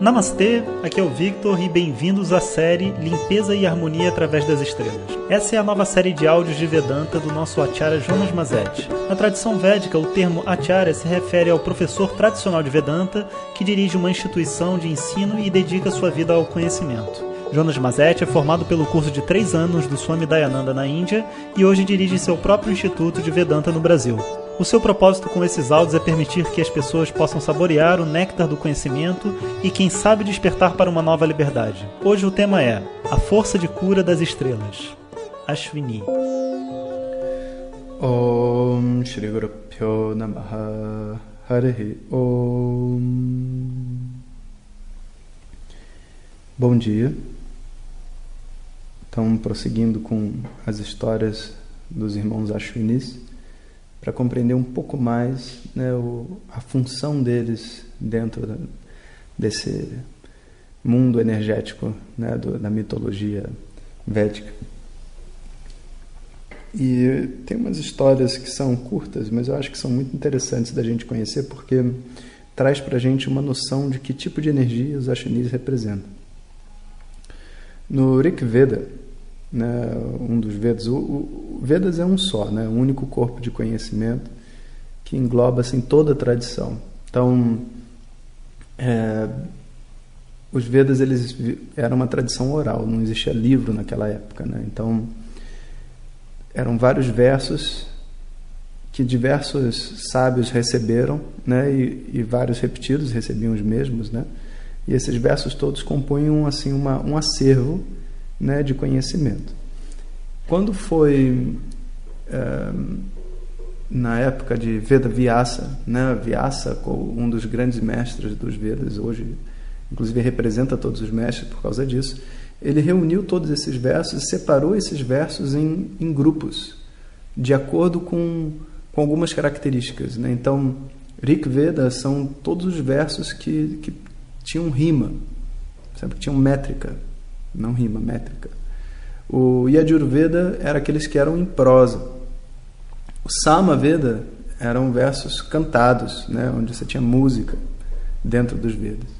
Namastê, aqui é o Victor e bem-vindos à série Limpeza e Harmonia através das Estrelas. Essa é a nova série de áudios de Vedanta do nosso Acharya Jonas Mazetti. Na tradição védica, o termo Acharya se refere ao professor tradicional de Vedanta que dirige uma instituição de ensino e dedica sua vida ao conhecimento. Jonas Mazetti é formado pelo curso de três anos do Swami Dayananda na Índia e hoje dirige seu próprio instituto de Vedanta no Brasil. O seu propósito com esses áudios é permitir que as pessoas possam saborear o néctar do conhecimento e, quem sabe, despertar para uma nova liberdade. Hoje o tema é A Força de Cura das Estrelas. Ashwini. Om Shri Guru Pyo Namaha Harihi Om Bom dia. Então, prosseguindo com as histórias dos irmãos Ashwinis, para compreender um pouco mais né, o, a função deles dentro da, desse mundo energético né, do, da mitologia védica. E tem umas histórias que são curtas, mas eu acho que são muito interessantes da gente conhecer porque traz para a gente uma noção de que tipo de energia os Ashwinis representam. No Rig Veda, né, um dos Vedas. O, o, Vedas é um só, né, um único corpo de conhecimento que engloba assim toda a tradição. Então, é, os Vedas eles eram uma tradição oral, não existia livro naquela época, né? Então, eram vários versos que diversos sábios receberam, né? E, e vários repetidos recebiam os mesmos, né? E esses versos todos compunham assim uma, um acervo né, de conhecimento. Quando foi é, na época de Veda Vyasa, né, Vyasa, um dos grandes mestres dos Vedas, hoje inclusive representa todos os mestres por causa disso, ele reuniu todos esses versos e separou esses versos em, em grupos, de acordo com, com algumas características. Né? Então, Rik Veda são todos os versos que, que tinham rima, sabe? que tinham métrica não rima, métrica. O Yajurveda era aqueles que eram em prosa. O Samaveda eram versos cantados, né, onde você tinha música dentro dos Vedas.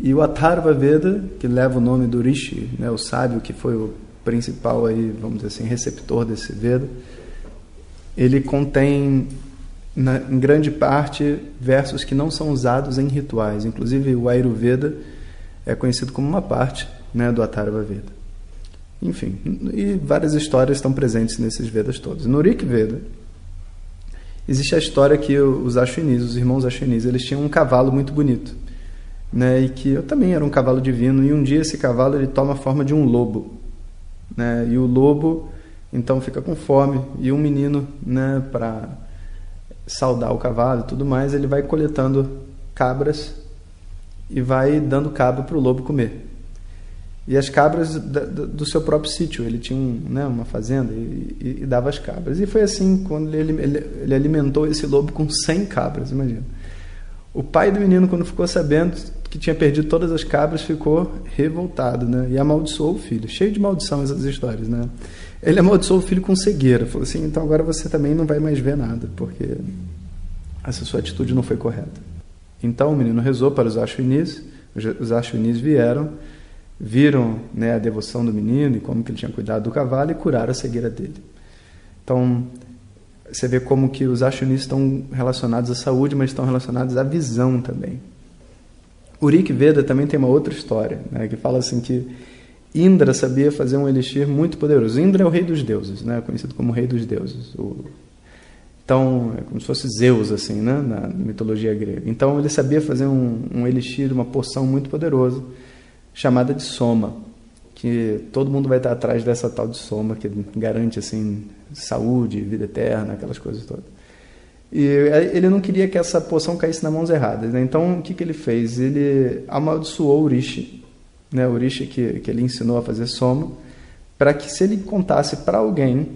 E o Atharva Veda, que leva o nome do Rishi, né, o sábio que foi o principal aí, vamos dizer assim, receptor desse Veda, ele contém na, em grande parte versos que não são usados em rituais. Inclusive o Ayurveda é conhecido como uma parte né, do Atharva Veda. Enfim, e várias histórias estão presentes nesses Vedas todos. No Rik Veda, existe a história que os Ashwinis, os irmãos Ashwinis, eles tinham um cavalo muito bonito. Né, e que eu também era um cavalo divino, e um dia esse cavalo ele toma a forma de um lobo. Né, e o lobo então fica com fome, e um menino, né, para saudar o cavalo e tudo mais, ele vai coletando cabras e vai dando cabo para o lobo comer e as cabras da, do seu próprio sítio. Ele tinha um, né, uma fazenda e, e, e, dava as cabras. E foi assim quando ele, ele, ele, alimentou esse lobo com 100 cabras, imagina. O pai do menino, quando ficou sabendo que tinha perdido todas as cabras, ficou revoltado né, e amaldiçoou o filho. Cheio de maldição essas histórias. Né? Ele amaldiçoou o filho com cegueira. Falou assim: então agora você também não vai mais ver nada, porque essa sua atitude não foi correta. Então o menino rezou para os Ashwinis, os Ashwinis vieram viram né, a devoção do menino e como que ele tinha cuidado do cavalo e curaram a cegueira dele. Então, você vê como que os acionistas estão relacionados à saúde, mas estão relacionados à visão também. O Rik Veda também tem uma outra história, né, que fala assim que Indra sabia fazer um elixir muito poderoso. Indra é o rei dos deuses, né, conhecido como rei dos deuses. O... Então, é como se fosse Zeus, assim, né, na mitologia grega. Então, ele sabia fazer um, um elixir, uma poção muito poderosa chamada de soma, que todo mundo vai estar atrás dessa tal de soma que garante assim saúde, vida eterna, aquelas coisas todas. E ele não queria que essa poção caísse nas mãos erradas, né? então o que, que ele fez? Ele amaldiçoou o Rishi, né? o Rishi que, que ele ensinou a fazer soma, para que se ele contasse para alguém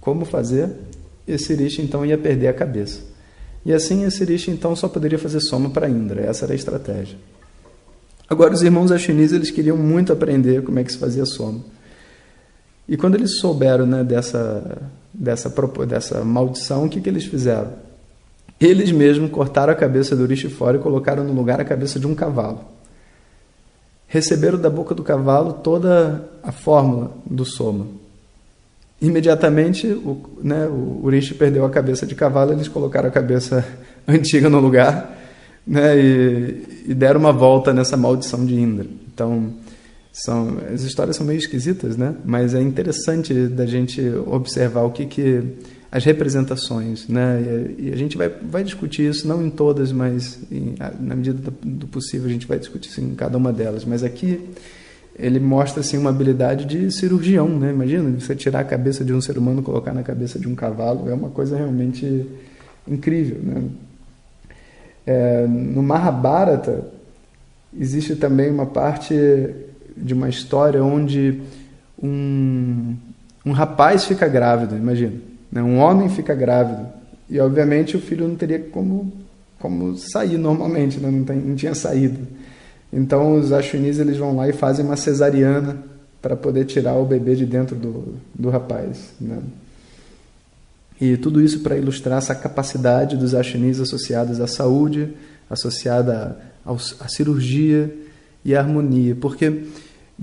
como fazer, esse Rishi então ia perder a cabeça. E assim esse Rishi então só poderia fazer soma para Indra, essa era a estratégia. Agora, os irmãos Ashiniz, eles queriam muito aprender como é que se fazia soma. E quando eles souberam né, dessa, dessa, dessa maldição, o que, que eles fizeram? Eles mesmos cortaram a cabeça do Rishi fora e colocaram no lugar a cabeça de um cavalo. receberam da boca do cavalo toda a fórmula do soma. Imediatamente, o, né, o perdeu a cabeça de cavalo, eles colocaram a cabeça antiga no lugar né, e, e deram uma volta nessa maldição de Indra. Então, são, as histórias são meio esquisitas, né? Mas é interessante da gente observar o que que as representações, né? E, e a gente vai, vai discutir isso não em todas, mas em, na medida do possível a gente vai discutir isso em cada uma delas. Mas aqui ele mostra assim uma habilidade de cirurgião, né? Imagina você tirar a cabeça de um ser humano, colocar na cabeça de um cavalo, é uma coisa realmente incrível, né? É, no Mahabharata existe também uma parte de uma história onde um, um rapaz fica grávido, imagina. Né? Um homem fica grávido. E, obviamente, o filho não teria como, como sair normalmente, né? não, tem, não tinha saída. Então, os Ashwinis eles vão lá e fazem uma cesariana para poder tirar o bebê de dentro do, do rapaz. Né? E tudo isso para ilustrar essa capacidade dos Ashwinis associados à saúde, associada à cirurgia e à harmonia. Porque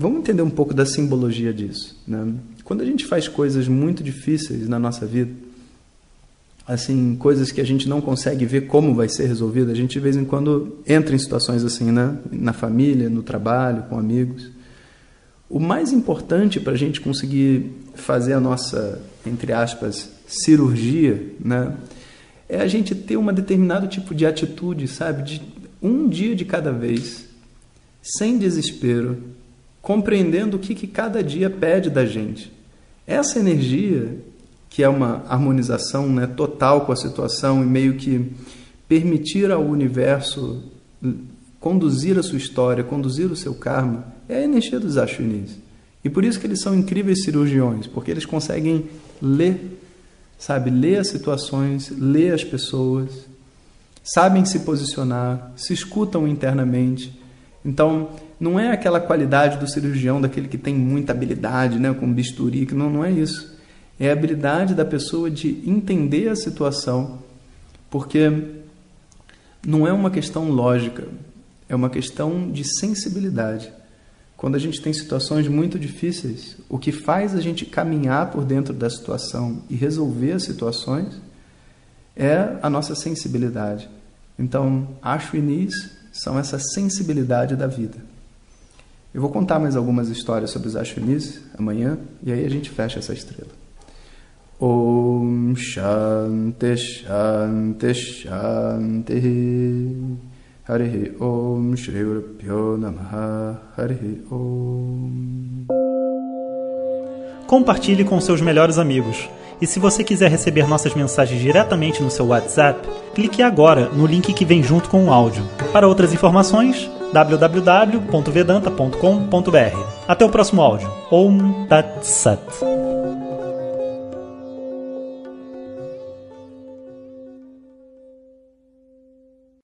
Vamos entender um pouco da simbologia disso. Né? Quando a gente faz coisas muito difíceis na nossa vida, assim, coisas que a gente não consegue ver como vai ser resolvida, a gente de vez em quando entra em situações assim, né? Na família, no trabalho, com amigos. O mais importante para a gente conseguir fazer a nossa, entre aspas, cirurgia, né? É a gente ter um determinado tipo de atitude, sabe? De um dia de cada vez, sem desespero, compreendendo o que, que cada dia pede da gente. Essa energia, que é uma harmonização né, total com a situação e meio que permitir ao universo conduzir a sua história, conduzir o seu karma, é a energia dos Ashwinis. E por isso que eles são incríveis cirurgiões, porque eles conseguem ler, sabe, ler as situações, ler as pessoas, sabem se posicionar, se escutam internamente. Então, não é aquela qualidade do cirurgião, daquele que tem muita habilidade, né, com bisturi, que não, não é isso. É a habilidade da pessoa de entender a situação, porque não é uma questão lógica, é uma questão de sensibilidade. Quando a gente tem situações muito difíceis, o que faz a gente caminhar por dentro da situação e resolver as situações é a nossa sensibilidade. Então, acho inis são essa sensibilidade da vida. Eu vou contar mais algumas histórias sobre os Ashwinis amanhã e aí a gente fecha essa estrela. Om Shanti Shanti Shanti Harihi Om Shri Urupyo Namaha Harihi Om Compartilhe com seus melhores amigos. E se você quiser receber nossas mensagens diretamente no seu WhatsApp, clique agora no link que vem junto com o áudio. Para outras informações, www.vedanta.com.br. Até o próximo áudio. Om Tat Sat.